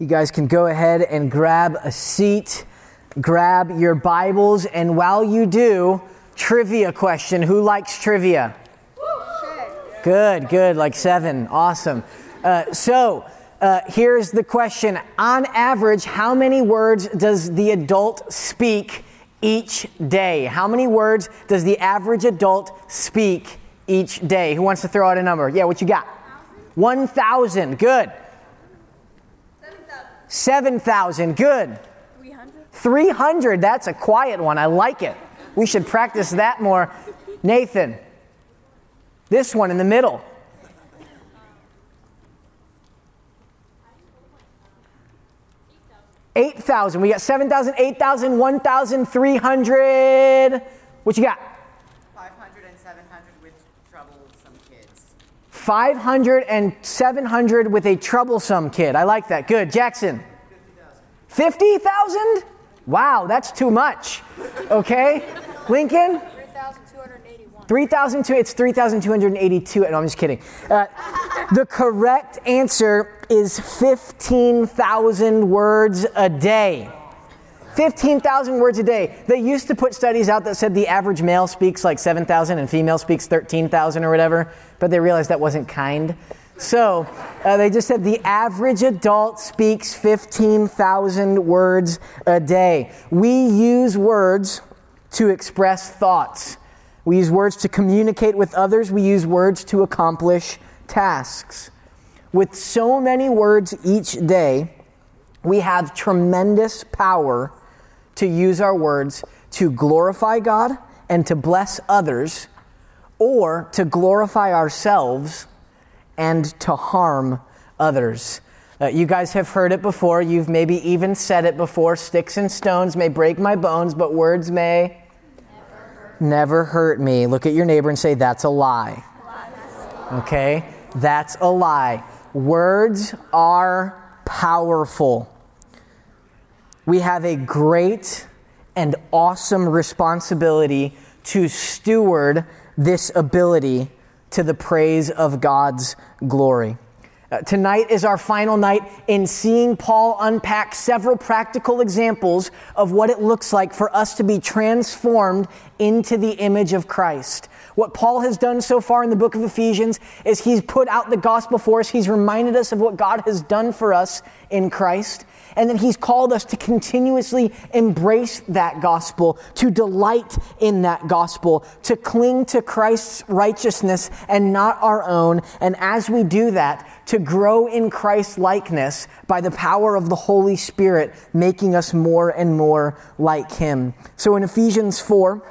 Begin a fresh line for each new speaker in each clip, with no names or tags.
You guys can go ahead and grab a seat, grab your Bibles, and while you do, trivia question. Who likes trivia? Good, good, like seven. Awesome. Uh, so, uh, here's the question On average, how many words does the adult speak each day? How many words does the average adult speak each day? Who wants to throw out a number? Yeah, what you got? 1,000. Good. 7,000. Good. 300. 300. That's a quiet one. I like it. We should practice that more. Nathan. This one in the middle. 8,000. We got 7,000, 8,000, 1,300. What you got?
500 and 700 with troublesome kids.
500 and 700 with a troublesome kid. I like that. Good. Jackson? 50,000? Wow, that's too much. Okay. Lincoln? 3,281. It's 3,282. No, I'm just kidding. Uh, the correct answer is 15,000 words a day. 15,000 words a day. They used to put studies out that said the average male speaks like 7,000 and female speaks 13,000 or whatever, but they realized that wasn't kind. So uh, they just said the average adult speaks 15,000 words a day. We use words to express thoughts. We use words to communicate with others. We use words to accomplish tasks. With so many words each day, we have tremendous power to use our words to glorify God and to bless others, or to glorify ourselves and to harm others. Uh, you guys have heard it before. You've maybe even said it before. Sticks and stones may break my bones, but words may never, never hurt me. Look at your neighbor and say, That's a lie. Okay? That's a lie. Words are powerful. We have a great and awesome responsibility to steward this ability to the praise of God's glory. Uh, tonight is our final night in seeing Paul unpack several practical examples of what it looks like for us to be transformed into the image of Christ. What Paul has done so far in the book of Ephesians is he's put out the gospel for us. He's reminded us of what God has done for us in Christ. And then he's called us to continuously embrace that gospel, to delight in that gospel, to cling to Christ's righteousness and not our own. And as we do that, to grow in Christ's likeness by the power of the Holy Spirit, making us more and more like him. So in Ephesians 4,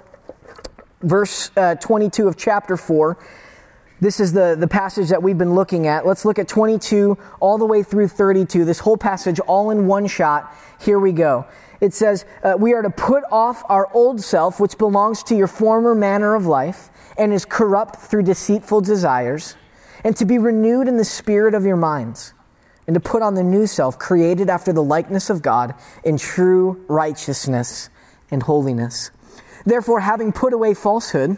verse uh, 22 of chapter 4. This is the, the passage that we've been looking at. Let's look at 22 all the way through 32. This whole passage all in one shot. Here we go. It says, uh, We are to put off our old self, which belongs to your former manner of life and is corrupt through deceitful desires, and to be renewed in the spirit of your minds, and to put on the new self, created after the likeness of God in true righteousness and holiness. Therefore, having put away falsehood,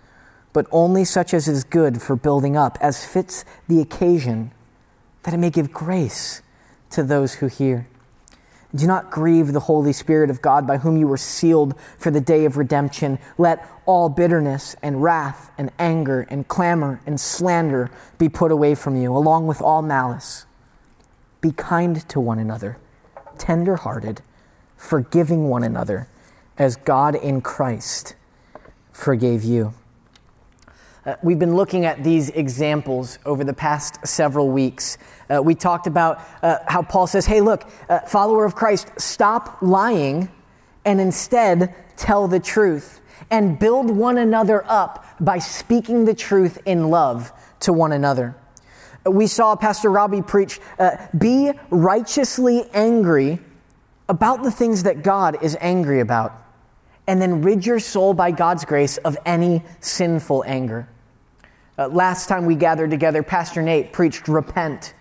but only such as is good for building up, as fits the occasion, that it may give grace to those who hear. Do not grieve the Holy Spirit of God by whom you were sealed for the day of redemption. Let all bitterness and wrath and anger and clamor and slander be put away from you, along with all malice. Be kind to one another, tender hearted forgiving one another as God in Christ forgave you. Uh, we've been looking at these examples over the past several weeks. Uh, we talked about uh, how Paul says, hey, look, uh, follower of Christ, stop lying and instead tell the truth and build one another up by speaking the truth in love to one another. Uh, we saw Pastor Robbie preach, uh, be righteously angry about the things that God is angry about, and then rid your soul by God's grace of any sinful anger. Uh, last time we gathered together, Pastor Nate preached repent.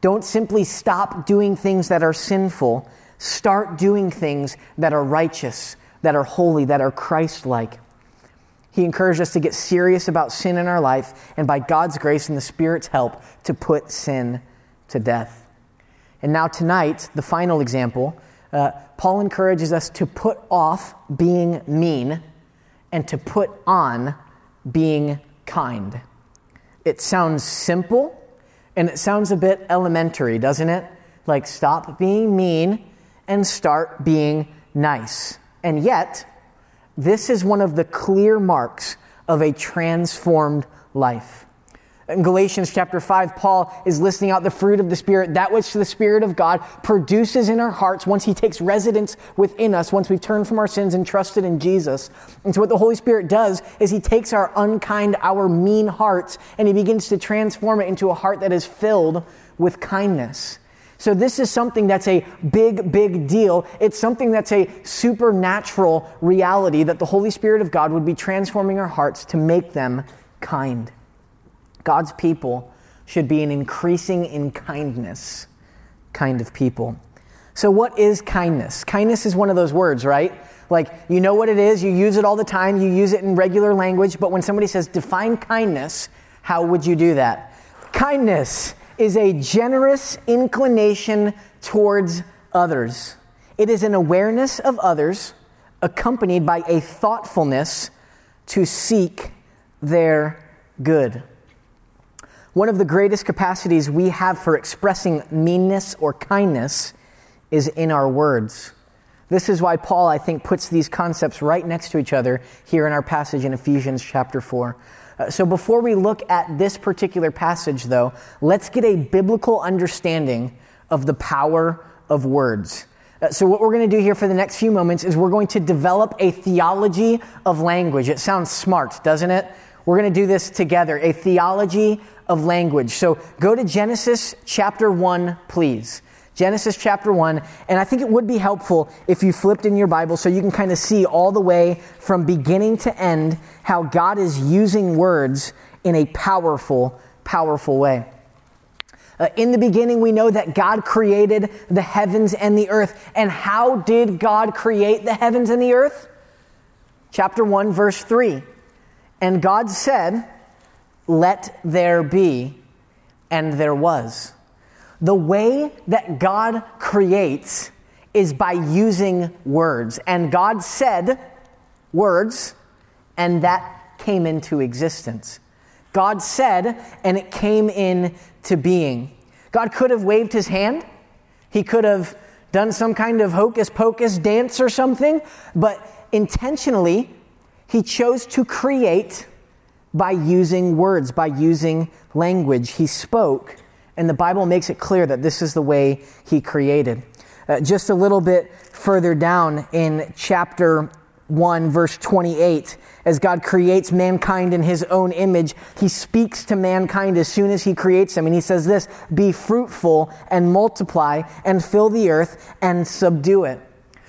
Don't simply stop doing things that are sinful, start doing things that are righteous, that are holy, that are Christ like. He encouraged us to get serious about sin in our life and by God's grace and the Spirit's help to put sin to death. And now, tonight, the final example, uh, Paul encourages us to put off being mean and to put on being kind. It sounds simple and it sounds a bit elementary, doesn't it? Like, stop being mean and start being nice. And yet, this is one of the clear marks of a transformed life. In Galatians chapter 5, Paul is listing out the fruit of the Spirit, that which the Spirit of God produces in our hearts once He takes residence within us, once we've turned from our sins and trusted in Jesus. And so, what the Holy Spirit does is He takes our unkind, our mean hearts, and He begins to transform it into a heart that is filled with kindness. So, this is something that's a big, big deal. It's something that's a supernatural reality that the Holy Spirit of God would be transforming our hearts to make them kind. God's people should be an increasing in kindness kind of people. So, what is kindness? Kindness is one of those words, right? Like, you know what it is, you use it all the time, you use it in regular language, but when somebody says, define kindness, how would you do that? Kindness is a generous inclination towards others. It is an awareness of others accompanied by a thoughtfulness to seek their good. One of the greatest capacities we have for expressing meanness or kindness is in our words. This is why Paul, I think, puts these concepts right next to each other here in our passage in Ephesians chapter 4. Uh, so before we look at this particular passage, though, let's get a biblical understanding of the power of words. Uh, so, what we're going to do here for the next few moments is we're going to develop a theology of language. It sounds smart, doesn't it? We're going to do this together a theology of language. So, go to Genesis chapter 1, please. Genesis chapter 1. And I think it would be helpful if you flipped in your Bible so you can kind of see all the way from beginning to end how God is using words in a powerful, powerful way. Uh, in the beginning, we know that God created the heavens and the earth. And how did God create the heavens and the earth? Chapter 1, verse 3. And God said, Let there be, and there was. The way that God creates is by using words. And God said words, and that came into existence. God said, and it came into being. God could have waved his hand. He could have done some kind of hocus pocus dance or something, but intentionally, he chose to create by using words, by using language. He spoke and the Bible makes it clear that this is the way He created. Uh, just a little bit further down in chapter 1, verse 28, as God creates mankind in His own image, He speaks to mankind as soon as He creates them. And He says this Be fruitful and multiply and fill the earth and subdue it.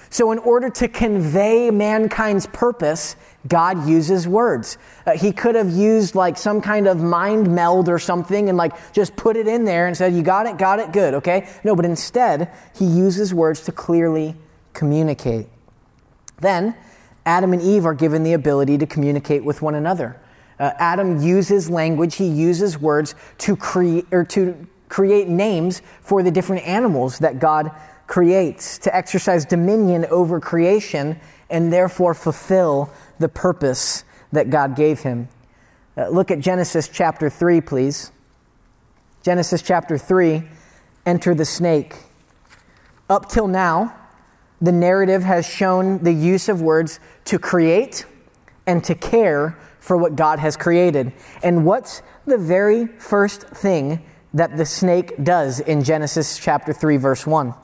So, in order to convey mankind's purpose, God uses words. Uh, he could have used like some kind of mind meld or something and like just put it in there and said, You got it, got it, good, okay? No, but instead, he uses words to clearly communicate. Then, Adam and Eve are given the ability to communicate with one another. Uh, Adam uses language, he uses words to, create or to create names for the different animals that God creates, to exercise dominion over creation, and therefore fulfill the purpose that God gave him. Uh, look at Genesis chapter 3, please. Genesis chapter 3, enter the snake. Up till now, the narrative has shown the use of words to create and to care for what God has created. And what's the very first thing that the snake does in Genesis chapter 3, verse 1?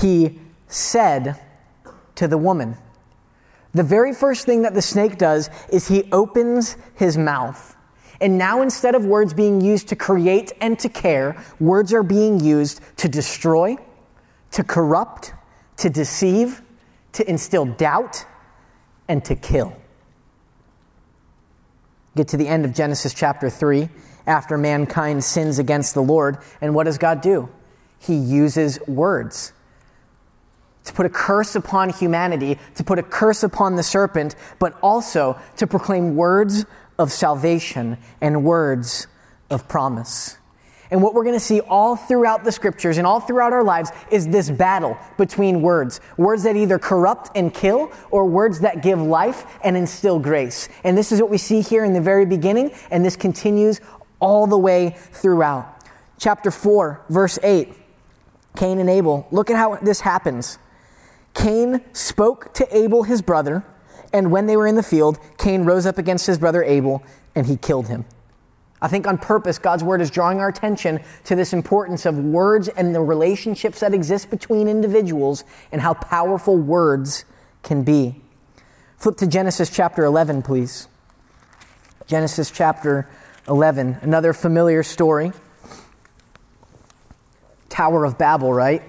he said to the woman. The very first thing that the snake does is he opens his mouth. And now, instead of words being used to create and to care, words are being used to destroy, to corrupt, to deceive, to instill doubt, and to kill. Get to the end of Genesis chapter 3 after mankind sins against the Lord. And what does God do? He uses words to put a curse upon humanity, to put a curse upon the serpent, but also to proclaim words of salvation and words of promise. And what we're going to see all throughout the scriptures and all throughout our lives is this battle between words. Words that either corrupt and kill, or words that give life and instill grace. And this is what we see here in the very beginning, and this continues all the way throughout. Chapter 4, verse 8 Cain and Abel. Look at how this happens. Cain spoke to Abel, his brother, and when they were in the field, Cain rose up against his brother Abel, and he killed him. I think on purpose, God's word is drawing our attention to this importance of words and the relationships that exist between individuals and how powerful words can be. Flip to Genesis chapter 11, please. Genesis chapter 11, another familiar story. Tower of Babel, right?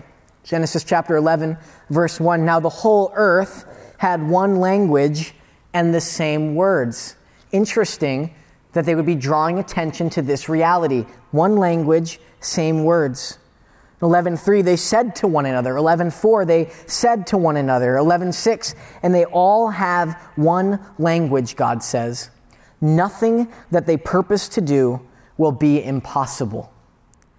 Genesis chapter 11, verse 1. Now the whole earth had one language and the same words. Interesting that they would be drawing attention to this reality. One language, same words. 11:3 they said to one another 11:4 they said to one another 11:6 and they all have one language God says nothing that they purpose to do will be impossible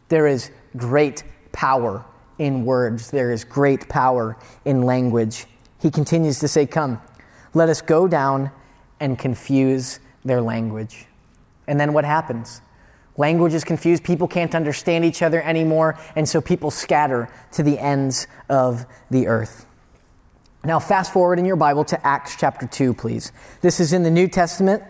there is great power in words there is great power in language he continues to say come let us go down and confuse their language and then what happens? Language is confused. People can't understand each other anymore. And so people scatter to the ends of the earth. Now, fast forward in your Bible to Acts chapter 2, please. This is in the New Testament.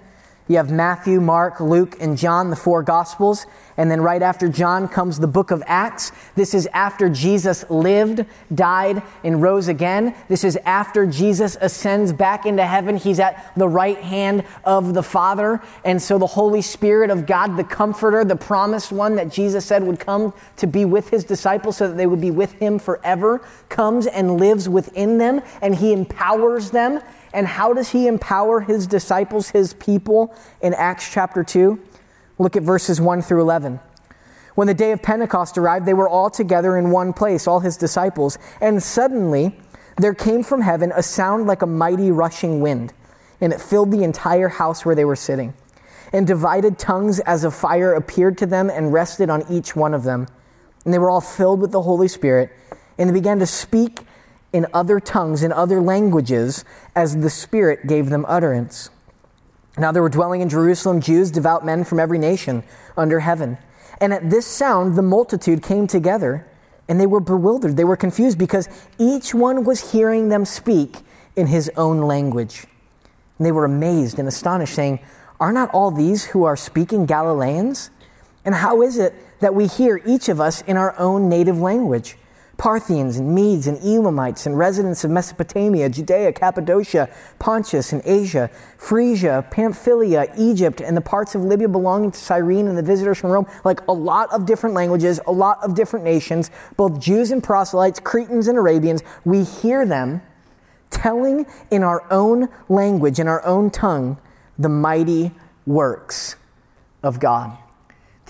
You have Matthew, Mark, Luke, and John, the four Gospels. And then right after John comes the book of Acts. This is after Jesus lived, died, and rose again. This is after Jesus ascends back into heaven. He's at the right hand of the Father. And so the Holy Spirit of God, the Comforter, the promised one that Jesus said would come to be with his disciples so that they would be with him forever, comes and lives within them. And he empowers them and how does he empower his disciples, his people, in Acts chapter 2? Look at verses 1 through 11. When the day of Pentecost arrived, they were all together in one place, all his disciples, and suddenly there came from heaven a sound like a mighty rushing wind, and it filled the entire house where they were sitting. And divided tongues as of fire appeared to them and rested on each one of them. And they were all filled with the Holy Spirit, and they began to speak in other tongues, in other languages, as the Spirit gave them utterance. Now there were dwelling in Jerusalem Jews, devout men from every nation under heaven. And at this sound, the multitude came together, and they were bewildered. They were confused because each one was hearing them speak in his own language. And they were amazed and astonished, saying, Are not all these who are speaking Galileans? And how is it that we hear each of us in our own native language? Parthians and Medes and Elamites and residents of Mesopotamia, Judea, Cappadocia, Pontus and Asia, Phrygia, Pamphylia, Egypt, and the parts of Libya belonging to Cyrene and the visitors from Rome, like a lot of different languages, a lot of different nations, both Jews and proselytes, Cretans and Arabians, we hear them telling in our own language, in our own tongue, the mighty works of God.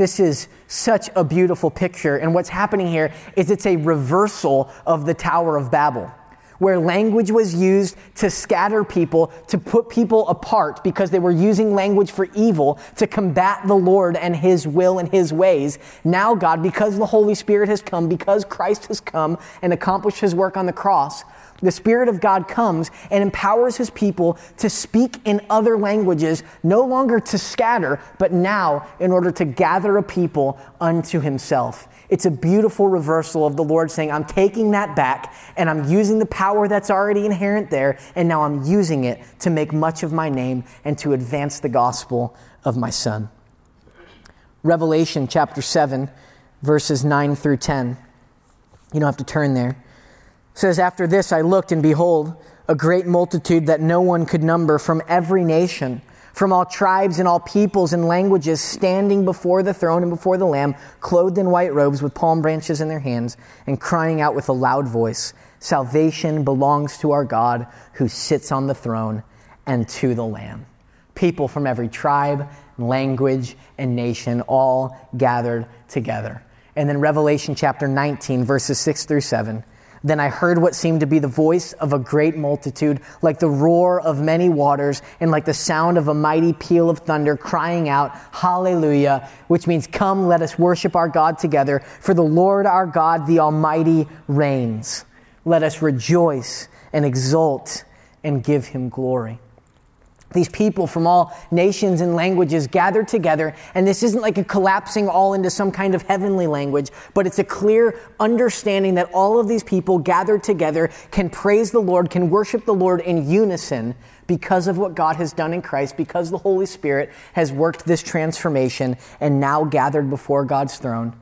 This is such a beautiful picture. And what's happening here is it's a reversal of the Tower of Babel, where language was used to scatter people, to put people apart because they were using language for evil to combat the Lord and His will and His ways. Now, God, because the Holy Spirit has come, because Christ has come and accomplished His work on the cross, the Spirit of God comes and empowers His people to speak in other languages, no longer to scatter, but now in order to gather a people unto Himself. It's a beautiful reversal of the Lord saying, I'm taking that back and I'm using the power that's already inherent there, and now I'm using it to make much of my name and to advance the gospel of my Son. Revelation chapter 7, verses 9 through 10. You don't have to turn there says, After this I looked, and behold, a great multitude that no one could number from every nation, from all tribes and all peoples and languages, standing before the throne and before the Lamb, clothed in white robes with palm branches in their hands, and crying out with a loud voice Salvation belongs to our God who sits on the throne and to the Lamb. People from every tribe, language, and nation all gathered together. And then Revelation chapter 19, verses 6 through 7. Then I heard what seemed to be the voice of a great multitude, like the roar of many waters, and like the sound of a mighty peal of thunder, crying out, Hallelujah, which means, Come, let us worship our God together, for the Lord our God, the Almighty, reigns. Let us rejoice and exult and give him glory these people from all nations and languages gathered together. And this isn't like a collapsing all into some kind of heavenly language, but it's a clear understanding that all of these people gathered together can praise the Lord, can worship the Lord in unison because of what God has done in Christ, because the Holy Spirit has worked this transformation and now gathered before God's throne.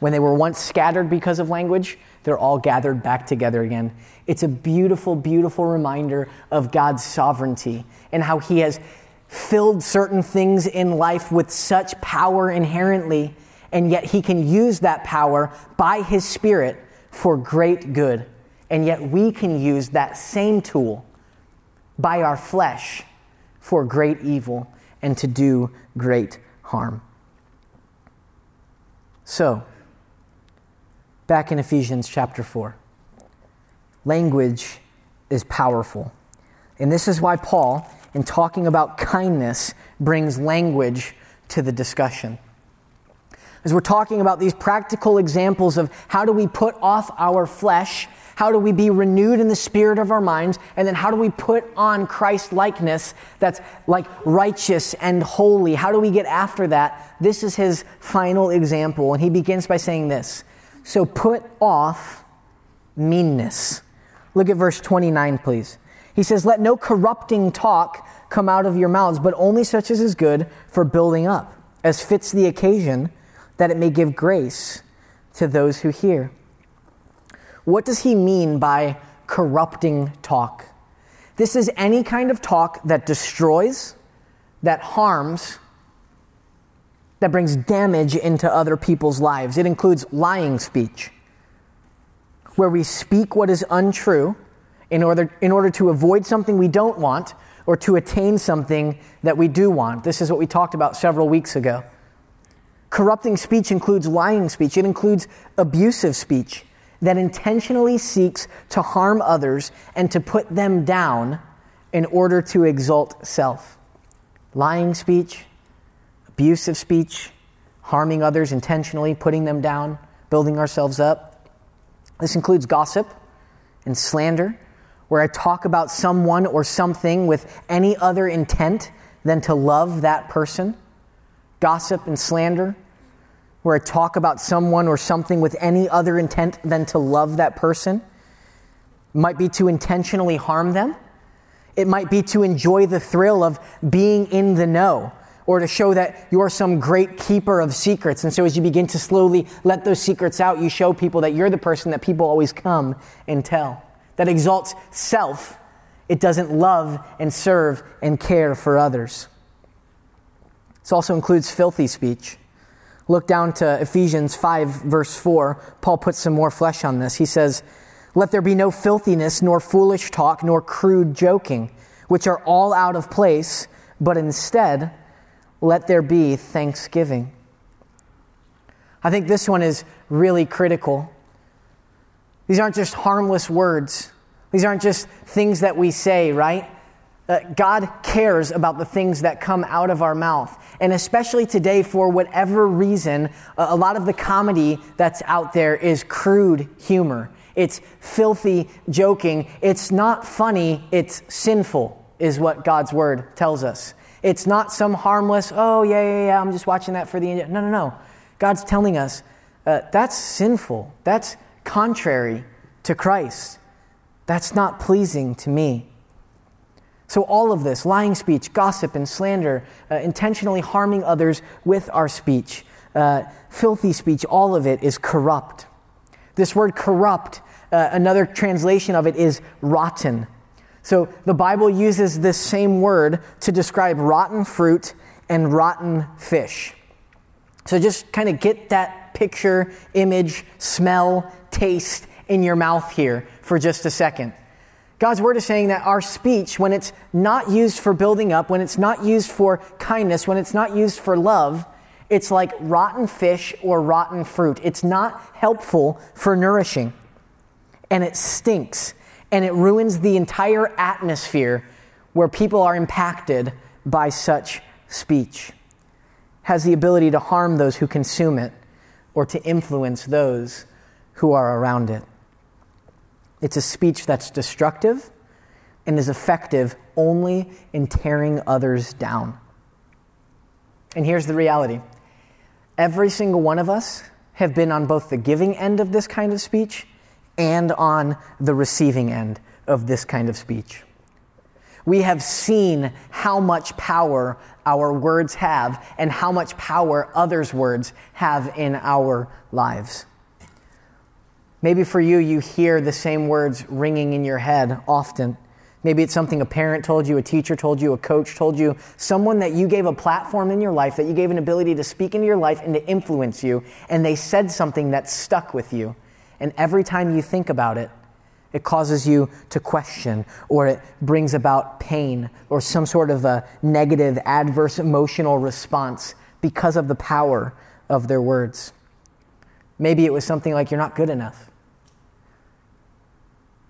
When they were once scattered because of language, they're all gathered back together again. It's a beautiful, beautiful reminder of God's sovereignty and how He has filled certain things in life with such power inherently, and yet He can use that power by His Spirit for great good. And yet we can use that same tool by our flesh for great evil and to do great harm. So, back in Ephesians chapter 4. Language is powerful. And this is why Paul, in talking about kindness, brings language to the discussion. As we're talking about these practical examples of how do we put off our flesh, how do we be renewed in the spirit of our minds, and then how do we put on Christ likeness that's like righteous and holy? How do we get after that? This is his final example. And he begins by saying this So put off meanness. Look at verse 29, please. He says, Let no corrupting talk come out of your mouths, but only such as is good for building up, as fits the occasion, that it may give grace to those who hear. What does he mean by corrupting talk? This is any kind of talk that destroys, that harms, that brings damage into other people's lives. It includes lying speech where we speak what is untrue in order, in order to avoid something we don't want or to attain something that we do want. This is what we talked about several weeks ago. Corrupting speech includes lying speech, it includes abusive speech that intentionally seeks to harm others and to put them down in order to exalt self. Lying speech, abusive speech, harming others intentionally, putting them down, building ourselves up. This includes gossip and slander, where I talk about someone or something with any other intent than to love that person. Gossip and slander, where I talk about someone or something with any other intent than to love that person. It might be to intentionally harm them. It might be to enjoy the thrill of being in the know or to show that you're some great keeper of secrets. And so as you begin to slowly let those secrets out, you show people that you're the person that people always come and tell. That exalts self. It doesn't love and serve and care for others. This also includes filthy speech. Look down to Ephesians 5, verse 4. Paul puts some more flesh on this. He says, Let there be no filthiness, nor foolish talk, nor crude joking, which are all out of place, but instead, let there be thanksgiving. I think this one is really critical. These aren't just harmless words, these aren't just things that we say, right? Uh, God cares about the things that come out of our mouth. And especially today, for whatever reason, a lot of the comedy that's out there is crude humor. It's filthy joking. It's not funny, it's sinful, is what God's word tells us. It's not some harmless, oh, yeah, yeah, yeah, I'm just watching that for the. No, no, no. God's telling us uh, that's sinful. That's contrary to Christ. That's not pleasing to me. So, all of this lying speech, gossip, and slander, uh, intentionally harming others with our speech, uh, filthy speech, all of it is corrupt. This word corrupt, uh, another translation of it is rotten. So the Bible uses this same word to describe rotten fruit and rotten fish. So just kind of get that picture, image, smell, taste in your mouth here for just a second. God's word is saying that our speech, when it's not used for building up, when it's not used for kindness, when it's not used for love, it's like rotten fish or rotten fruit. It's not helpful for nourishing. And it stinks. And it ruins the entire atmosphere where people are impacted by such speech. Has the ability to harm those who consume it or to influence those who are around it. It's a speech that's destructive and is effective only in tearing others down. And here's the reality every single one of us have been on both the giving end of this kind of speech and on the receiving end of this kind of speech. We have seen how much power our words have and how much power others' words have in our lives. Maybe for you, you hear the same words ringing in your head often. Maybe it's something a parent told you, a teacher told you, a coach told you, someone that you gave a platform in your life, that you gave an ability to speak into your life and to influence you, and they said something that stuck with you. And every time you think about it, it causes you to question, or it brings about pain, or some sort of a negative, adverse emotional response because of the power of their words. Maybe it was something like, you're not good enough.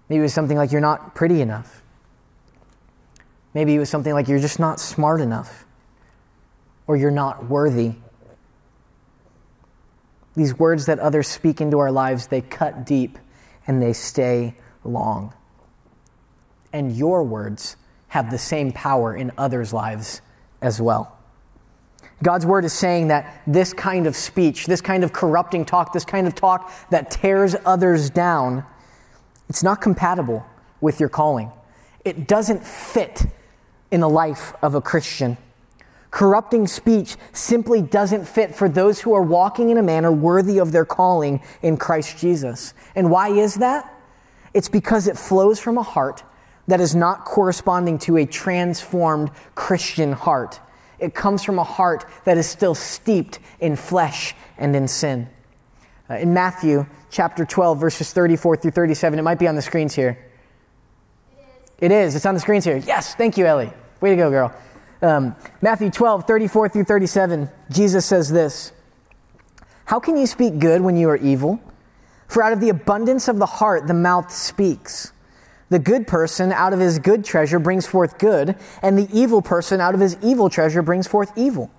Maybe it was something like, you're not pretty enough. Maybe it was something like, you're just not smart enough, or you're not worthy. These words that others speak into our lives, they cut deep and they stay long. And your words have the same power in others' lives as well. God's word is saying that this kind of speech, this kind of corrupting talk, this kind of talk that tears others down, it's not compatible with your calling. It doesn't fit in the life of a Christian. Corrupting speech simply doesn't fit for those who are walking in a manner worthy of their calling in Christ Jesus. And why is that? It's because it flows from a heart that is not corresponding to a transformed Christian heart. It comes from a heart that is still steeped in flesh and in sin. Uh, in Matthew chapter 12, verses 34 through 37, it might be on the screens here. It is. It is. It's on the screens here. Yes, thank you, Ellie. Way to go, girl. Um, Matthew 12, 34 through 37, Jesus says this How can you speak good when you are evil? For out of the abundance of the heart, the mouth speaks. The good person out of his good treasure brings forth good, and the evil person out of his evil treasure brings forth evil.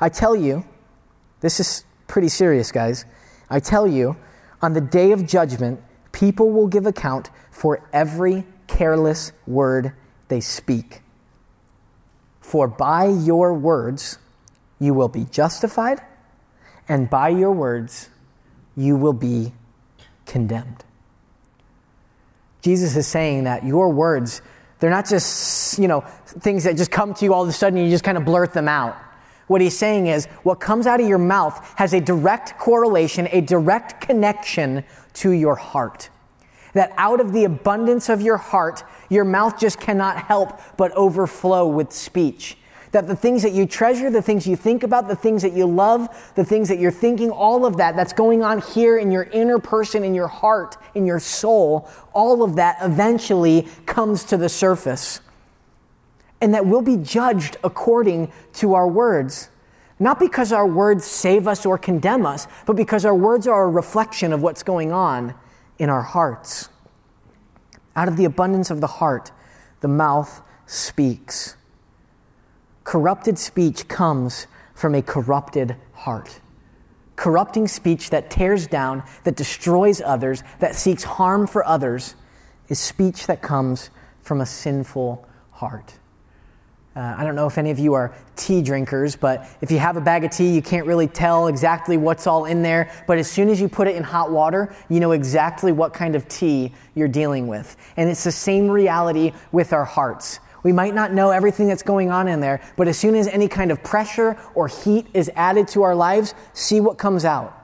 I tell you, this is pretty serious, guys. I tell you, on the day of judgment, people will give account for every careless word they speak. For by your words you will be justified, and by your words you will be condemned. Jesus is saying that your words, they're not just, you know, things that just come to you all of a sudden you just kind of blurt them out. What he's saying is what comes out of your mouth has a direct correlation, a direct connection to your heart. That out of the abundance of your heart, your mouth just cannot help but overflow with speech. That the things that you treasure, the things you think about, the things that you love, the things that you're thinking, all of that that's going on here in your inner person, in your heart, in your soul, all of that eventually comes to the surface. And that we'll be judged according to our words. Not because our words save us or condemn us, but because our words are a reflection of what's going on in our hearts. Out of the abundance of the heart, the mouth speaks. Corrupted speech comes from a corrupted heart. Corrupting speech that tears down, that destroys others, that seeks harm for others, is speech that comes from a sinful heart. Uh, I don't know if any of you are tea drinkers, but if you have a bag of tea, you can't really tell exactly what's all in there. But as soon as you put it in hot water, you know exactly what kind of tea you're dealing with. And it's the same reality with our hearts. We might not know everything that's going on in there, but as soon as any kind of pressure or heat is added to our lives, see what comes out.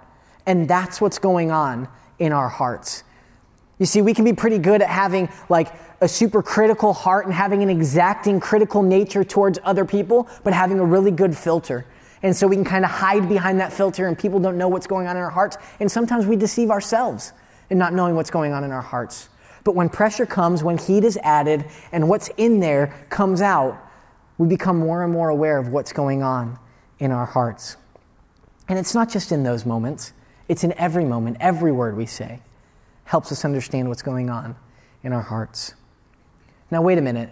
And that's what's going on in our hearts. You see, we can be pretty good at having like a super critical heart and having an exacting critical nature towards other people, but having a really good filter. And so we can kind of hide behind that filter and people don't know what's going on in our hearts. And sometimes we deceive ourselves in not knowing what's going on in our hearts. But when pressure comes, when heat is added, and what's in there comes out, we become more and more aware of what's going on in our hearts. And it's not just in those moments, it's in every moment, every word we say helps us understand what's going on in our hearts. Now, wait a minute.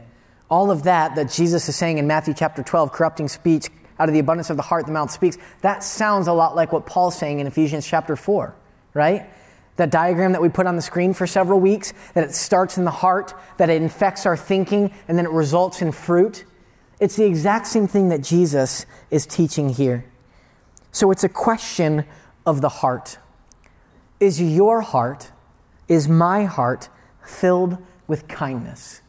All of that that Jesus is saying in Matthew chapter 12, corrupting speech, out of the abundance of the heart, the mouth speaks, that sounds a lot like what Paul's saying in Ephesians chapter 4, right? That diagram that we put on the screen for several weeks, that it starts in the heart, that it infects our thinking, and then it results in fruit. It's the exact same thing that Jesus is teaching here. So it's a question of the heart. Is your heart is my heart filled with kindness?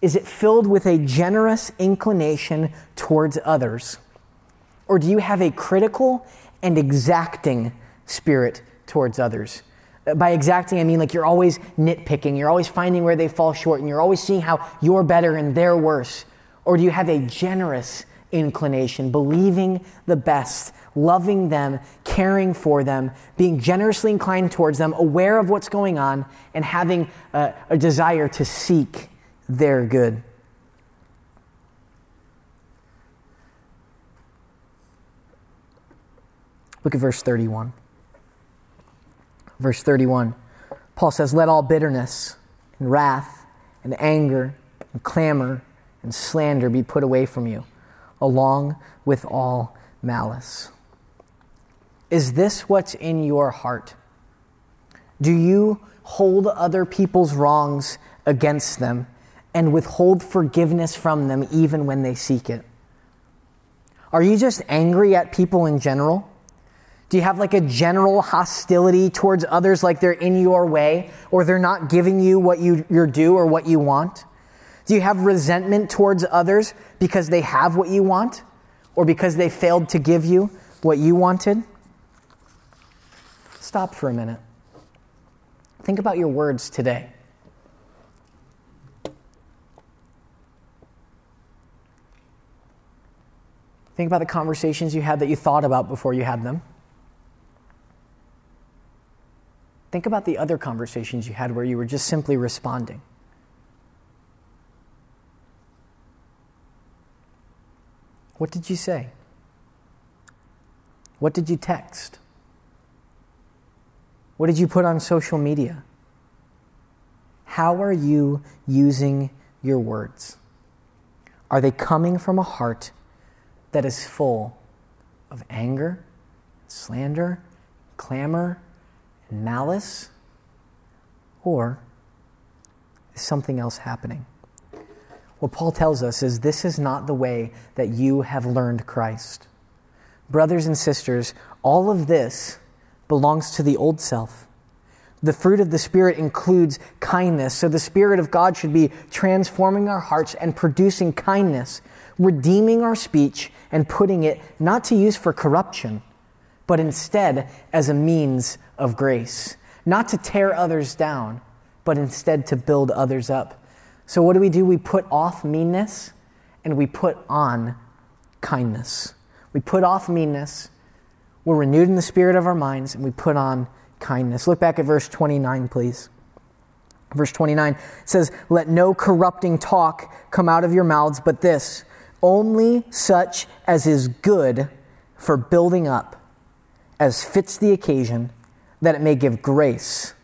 Is it filled with a generous inclination towards others? Or do you have a critical and exacting spirit towards others? Uh, by exacting, I mean like you're always nitpicking, you're always finding where they fall short, and you're always seeing how you're better and they're worse. Or do you have a generous inclination, believing the best, loving them, caring for them, being generously inclined towards them, aware of what's going on, and having a, a desire to seek their good. Look at verse 31. Verse 31, Paul says, Let all bitterness and wrath and anger and clamor and slander be put away from you along with all malice. Is this what's in your heart? Do you hold other people's wrongs against them and withhold forgiveness from them even when they seek it? Are you just angry at people in general? Do you have like a general hostility towards others, like they're in your way or they're not giving you what you, you're due or what you want? Do you have resentment towards others because they have what you want or because they failed to give you what you wanted? Stop for a minute. Think about your words today. Think about the conversations you had that you thought about before you had them. Think about the other conversations you had where you were just simply responding. What did you say? What did you text? What did you put on social media? How are you using your words? Are they coming from a heart that is full of anger, slander, clamor, and malice? Or is something else happening? What Paul tells us is this is not the way that you have learned Christ. Brothers and sisters, all of this belongs to the old self. The fruit of the Spirit includes kindness. So the Spirit of God should be transforming our hearts and producing kindness, redeeming our speech and putting it not to use for corruption, but instead as a means of grace. Not to tear others down, but instead to build others up. So, what do we do? We put off meanness and we put on kindness. We put off meanness, we're renewed in the spirit of our minds, and we put on kindness. Look back at verse 29, please. Verse 29 says, Let no corrupting talk come out of your mouths, but this, only such as is good for building up, as fits the occasion, that it may give grace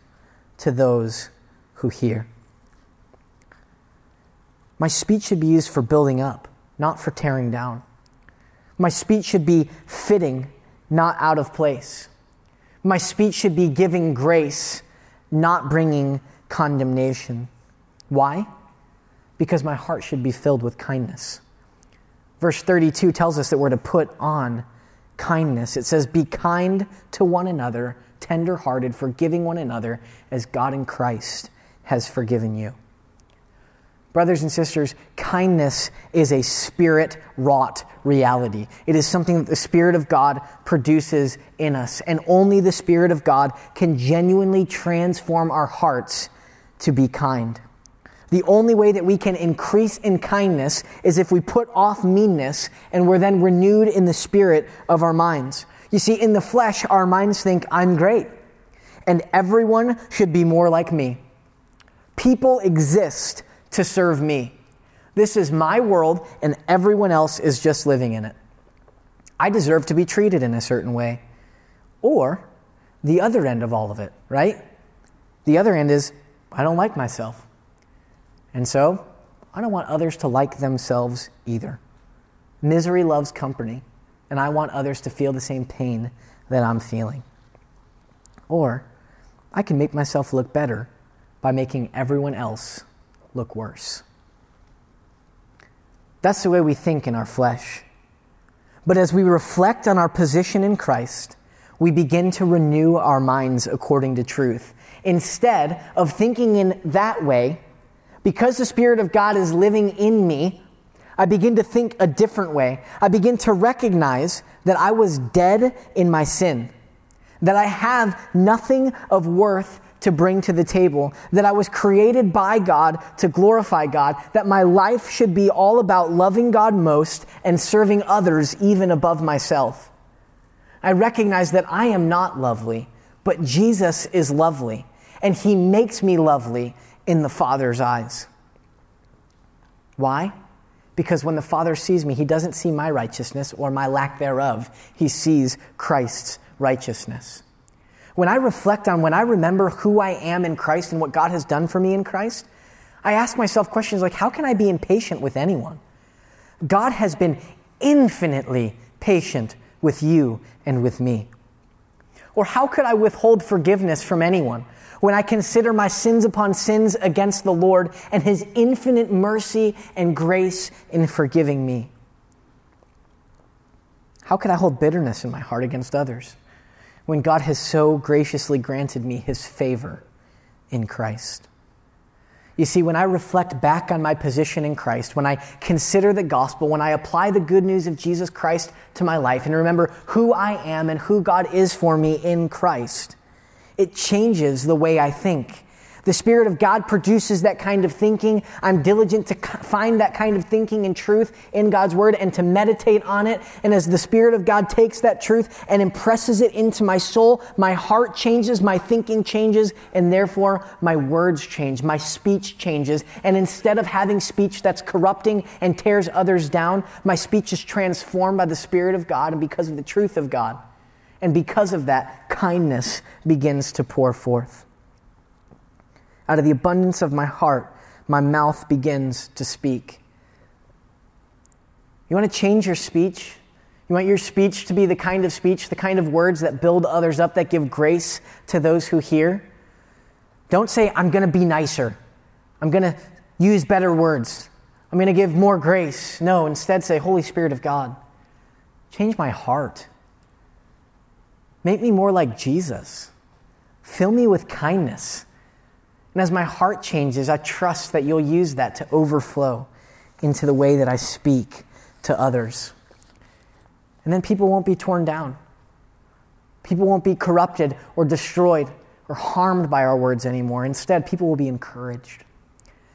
to those who hear. My speech should be used for building up, not for tearing down. My speech should be fitting, not out of place. My speech should be giving grace, not bringing condemnation. Why? Because my heart should be filled with kindness. Verse 32 tells us that we're to put on kindness. It says, Be kind to one another, tenderhearted, forgiving one another, as God in Christ has forgiven you. Brothers and sisters, kindness is a spirit wrought reality. It is something that the Spirit of God produces in us. And only the Spirit of God can genuinely transform our hearts to be kind. The only way that we can increase in kindness is if we put off meanness and we're then renewed in the spirit of our minds. You see, in the flesh, our minds think, I'm great, and everyone should be more like me. People exist to serve me. This is my world, and everyone else is just living in it. I deserve to be treated in a certain way. Or the other end of all of it, right? The other end is, I don't like myself. And so, I don't want others to like themselves either. Misery loves company, and I want others to feel the same pain that I'm feeling. Or, I can make myself look better by making everyone else look worse. That's the way we think in our flesh. But as we reflect on our position in Christ, we begin to renew our minds according to truth. Instead of thinking in that way, because the Spirit of God is living in me, I begin to think a different way. I begin to recognize that I was dead in my sin, that I have nothing of worth to bring to the table, that I was created by God to glorify God, that my life should be all about loving God most and serving others even above myself. I recognize that I am not lovely, but Jesus is lovely, and He makes me lovely in the Father's eyes. Why? Because when the Father sees me, He doesn't see my righteousness or my lack thereof, He sees Christ's righteousness. When I reflect on, when I remember who I am in Christ and what God has done for me in Christ, I ask myself questions like, how can I be impatient with anyone? God has been infinitely patient with you and with me. Or how could I withhold forgiveness from anyone when I consider my sins upon sins against the Lord and his infinite mercy and grace in forgiving me? How could I hold bitterness in my heart against others? When God has so graciously granted me his favor in Christ. You see, when I reflect back on my position in Christ, when I consider the gospel, when I apply the good news of Jesus Christ to my life and remember who I am and who God is for me in Christ, it changes the way I think. The Spirit of God produces that kind of thinking. I'm diligent to find that kind of thinking and truth in God's Word and to meditate on it. And as the Spirit of God takes that truth and impresses it into my soul, my heart changes, my thinking changes, and therefore my words change, my speech changes. And instead of having speech that's corrupting and tears others down, my speech is transformed by the Spirit of God and because of the truth of God. And because of that, kindness begins to pour forth. Out of the abundance of my heart, my mouth begins to speak. You want to change your speech? You want your speech to be the kind of speech, the kind of words that build others up, that give grace to those who hear? Don't say, I'm going to be nicer. I'm going to use better words. I'm going to give more grace. No, instead say, Holy Spirit of God, change my heart. Make me more like Jesus. Fill me with kindness. And as my heart changes, I trust that you'll use that to overflow into the way that I speak to others. And then people won't be torn down. People won't be corrupted or destroyed or harmed by our words anymore. Instead, people will be encouraged.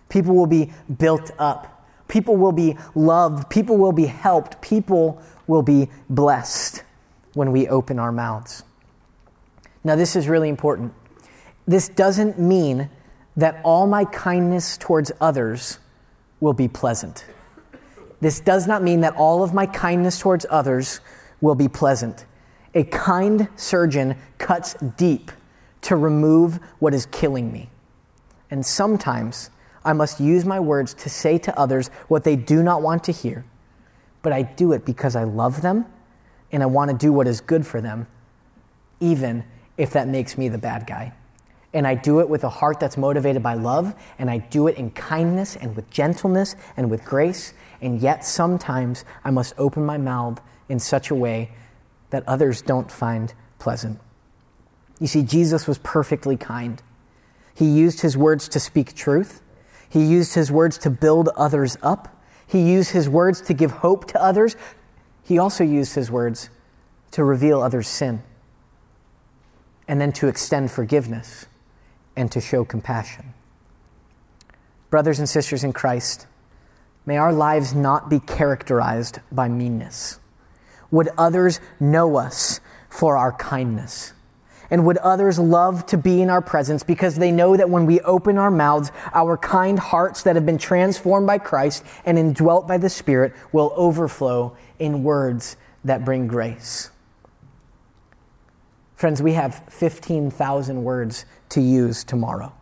People will be built up. People will be loved. People will be helped. People will be blessed when we open our mouths. Now, this is really important. This doesn't mean that all my kindness towards others will be pleasant. This does not mean that all of my kindness towards others will be pleasant. A kind surgeon cuts deep to remove what is killing me. And sometimes I must use my words to say to others what they do not want to hear, but I do it because I love them and I want to do what is good for them, even if that makes me the bad guy. And I do it with a heart that's motivated by love, and I do it in kindness and with gentleness and with grace. And yet, sometimes I must open my mouth in such a way that others don't find pleasant. You see, Jesus was perfectly kind. He used his words to speak truth, he used his words to build others up, he used his words to give hope to others. He also used his words to reveal others' sin and then to extend forgiveness and to show compassion. Brothers and sisters in Christ, may our lives not be characterized by meanness. Would others know us for our kindness? And would others love to be in our presence because they know that when we open our mouths, our kind hearts that have been transformed by Christ and indwelt by the Spirit will overflow in words that bring grace? Friends, we have 15,000 words to use tomorrow.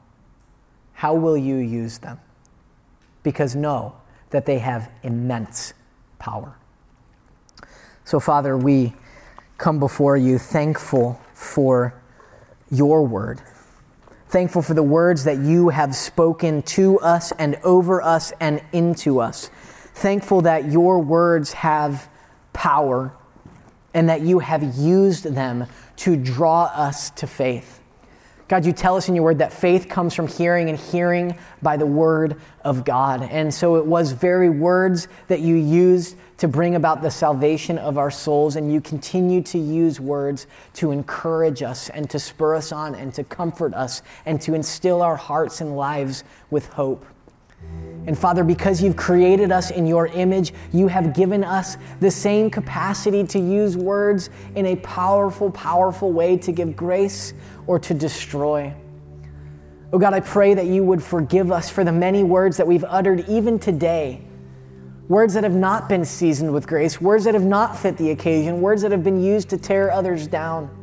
How will you use them? Because know that they have immense power. So, Father, we come before you thankful for your word. Thankful for the words that you have spoken to us and over us and into us. Thankful that your words have power and that you have used them to draw us to faith. God, you tell us in your word that faith comes from hearing and hearing by the word of God. And so it was very words that you used to bring about the salvation of our souls. And you continue to use words to encourage us and to spur us on and to comfort us and to instill our hearts and lives with hope. And Father, because you've created us in your image, you have given us the same capacity to use words in a powerful, powerful way to give grace or to destroy. Oh God, I pray that you would forgive us for the many words that we've uttered even today. Words that have not been seasoned with grace, words that have not fit the occasion, words that have been used to tear others down.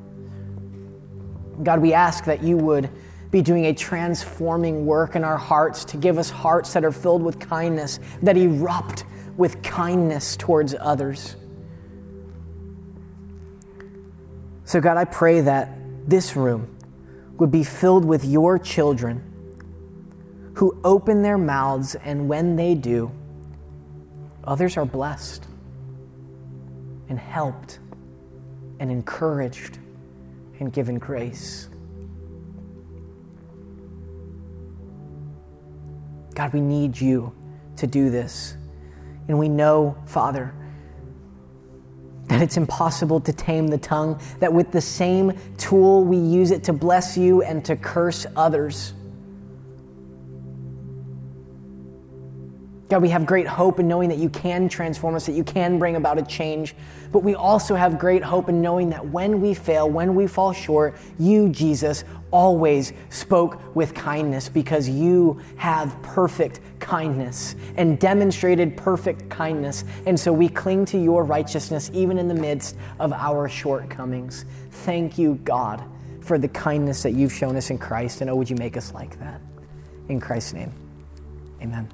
God, we ask that you would be doing a transforming work in our hearts to give us hearts that are filled with kindness, that erupt with kindness towards others. So, God, I pray that this room would be filled with your children who open their mouths, and when they do, others are blessed and helped and encouraged and given grace. God, we need you to do this. And we know, Father, that it's impossible to tame the tongue, that with the same tool we use it to bless you and to curse others. God, we have great hope in knowing that you can transform us, that you can bring about a change. But we also have great hope in knowing that when we fail, when we fall short, you, Jesus, always spoke with kindness because you have perfect kindness and demonstrated perfect kindness. And so we cling to your righteousness even in the midst of our shortcomings. Thank you, God, for the kindness that you've shown us in Christ. And oh, would you make us like that? In Christ's name, amen.